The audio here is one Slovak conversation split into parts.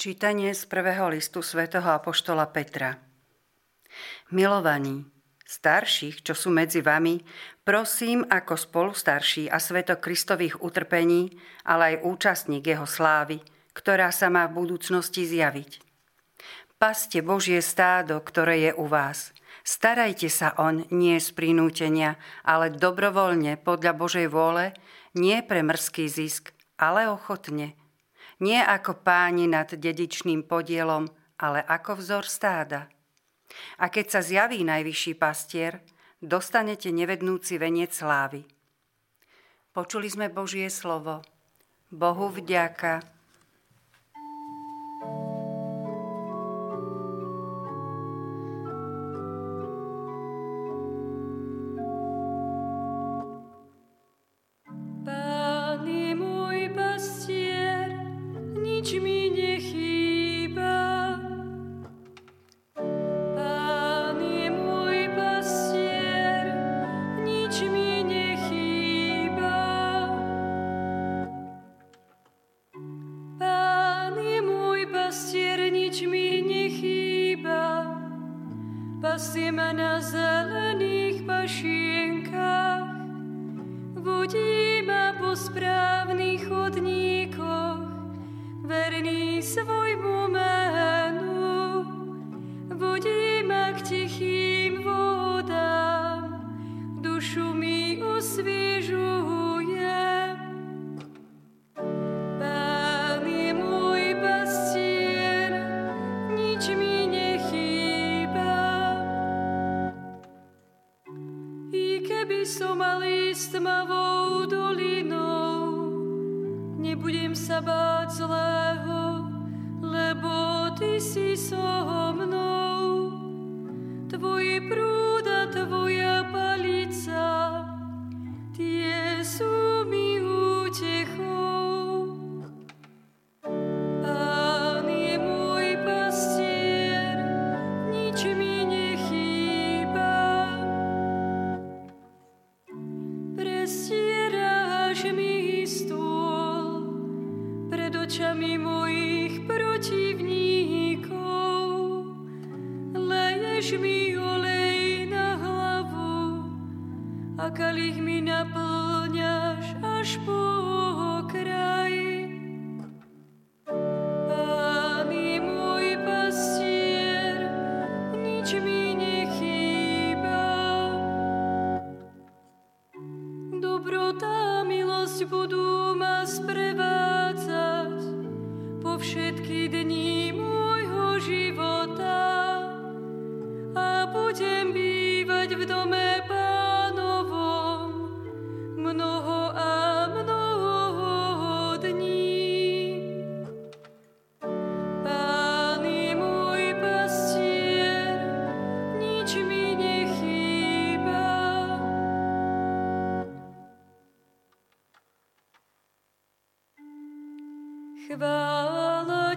Čítanie z prvého listu svätého Apoštola Petra. Milovaní, starších, čo sú medzi vami, prosím ako spolu a sveto Kristových utrpení, ale aj účastník jeho slávy, ktorá sa má v budúcnosti zjaviť. Paste Božie stádo, ktoré je u vás. Starajte sa on nie z prinútenia, ale dobrovoľne podľa Božej vôle, nie pre mrzký zisk, ale ochotne – nie ako páni nad dedičným podielom, ale ako vzor stáda. A keď sa zjaví najvyšší pastier, dostanete nevednúci veniec slávy. Počuli sme Božie slovo. Bohu vďaka. Tmavou dolinou. Nebudem sa báť zlého, lebo Ty si so mnou. Tvoje prúda, Mi olej na hlavu a kalich mi naplňaš až po kraj. Budú ma sprevádzať všetky dni môjho života v dome pánovom mnoho a mnoho dní. Pán je môj pastier, nič mi nechýba. Chvála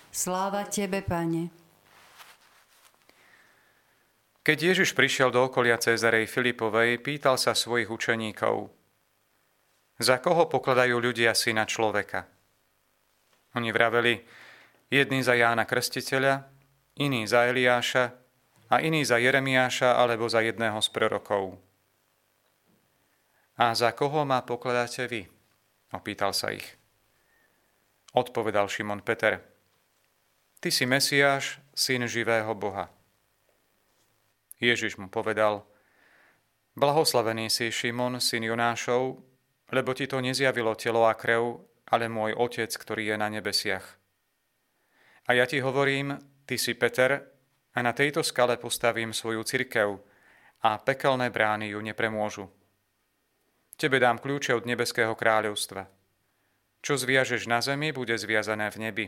Sláva tebe, Pane. Keď Ježiš prišiel do okolia Cezarej Filipovej, pýtal sa svojich učeníkov, za koho pokladajú ľudia syna človeka? Oni vraveli, jedný za Jána Krstiteľa, iný za Eliáša a iný za Jeremiáša alebo za jedného z prorokov. A za koho ma pokladáte vy? Opýtal sa ich. Odpovedal Šimon Peter. Ty si Mesiáš, syn živého Boha. Ježiš mu povedal, Blahoslavený si Šimon, syn Jonášov, lebo ti to nezjavilo telo a krev, ale môj Otec, ktorý je na nebesiach. A ja ti hovorím, ty si Peter, a na tejto skale postavím svoju cirkev a pekelné brány ju nepremôžu. Tebe dám kľúče od nebeského kráľovstva. Čo zviažeš na zemi, bude zviazané v nebi.